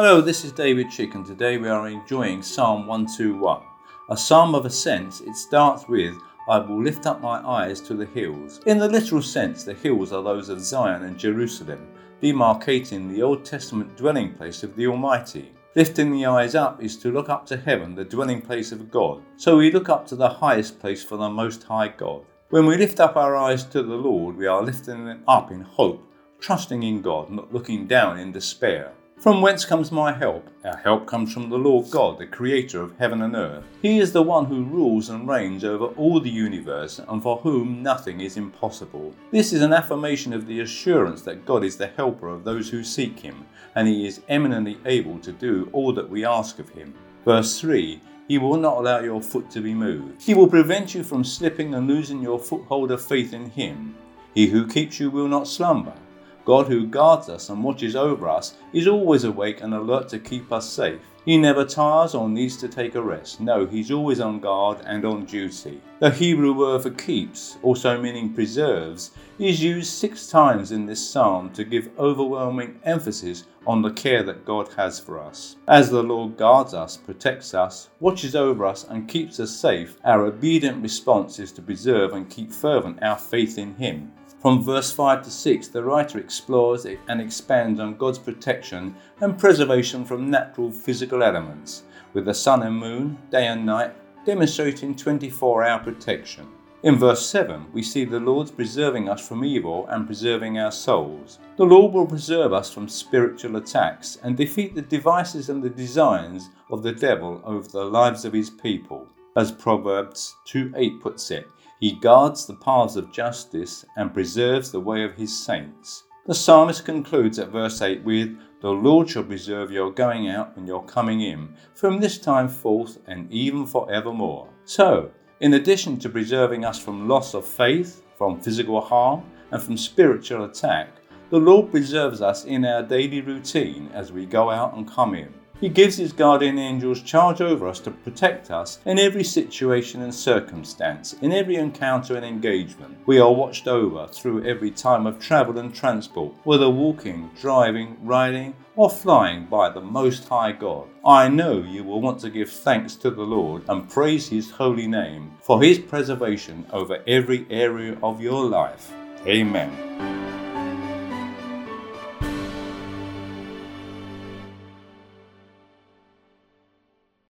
Hello, this is David Chick, and today we are enjoying Psalm 121. A psalm of ascent, it starts with, I will lift up my eyes to the hills. In the literal sense, the hills are those of Zion and Jerusalem, demarcating the Old Testament dwelling place of the Almighty. Lifting the eyes up is to look up to heaven, the dwelling place of God. So we look up to the highest place for the Most High God. When we lift up our eyes to the Lord, we are lifting them up in hope, trusting in God, not looking down in despair. From whence comes my help? Our help comes from the Lord God, the creator of heaven and earth. He is the one who rules and reigns over all the universe and for whom nothing is impossible. This is an affirmation of the assurance that God is the helper of those who seek him, and he is eminently able to do all that we ask of him. Verse 3 He will not allow your foot to be moved. He will prevent you from slipping and losing your foothold of faith in him. He who keeps you will not slumber. God, who guards us and watches over us, is always awake and alert to keep us safe. He never tires or needs to take a rest. No, he's always on guard and on duty. The Hebrew word for keeps, also meaning preserves, is used six times in this psalm to give overwhelming emphasis on the care that God has for us. As the Lord guards us, protects us, watches over us, and keeps us safe, our obedient response is to preserve and keep fervent our faith in Him. From verse 5 to 6, the writer explores and expands on God's protection and preservation from natural physical elements, with the sun and moon, day and night, demonstrating 24 hour protection. In verse 7, we see the Lord's preserving us from evil and preserving our souls. The Lord will preserve us from spiritual attacks and defeat the devices and the designs of the devil over the lives of his people. As Proverbs 2 8 puts it, he guards the paths of justice and preserves the way of his saints. The psalmist concludes at verse 8 with, The Lord shall preserve your going out and your coming in, from this time forth and even for evermore. So, in addition to preserving us from loss of faith, from physical harm, and from spiritual attack, the Lord preserves us in our daily routine as we go out and come in. He gives his guardian angels charge over us to protect us in every situation and circumstance, in every encounter and engagement. We are watched over through every time of travel and transport, whether walking, driving, riding, or flying by the Most High God. I know you will want to give thanks to the Lord and praise his holy name for his preservation over every area of your life. Amen.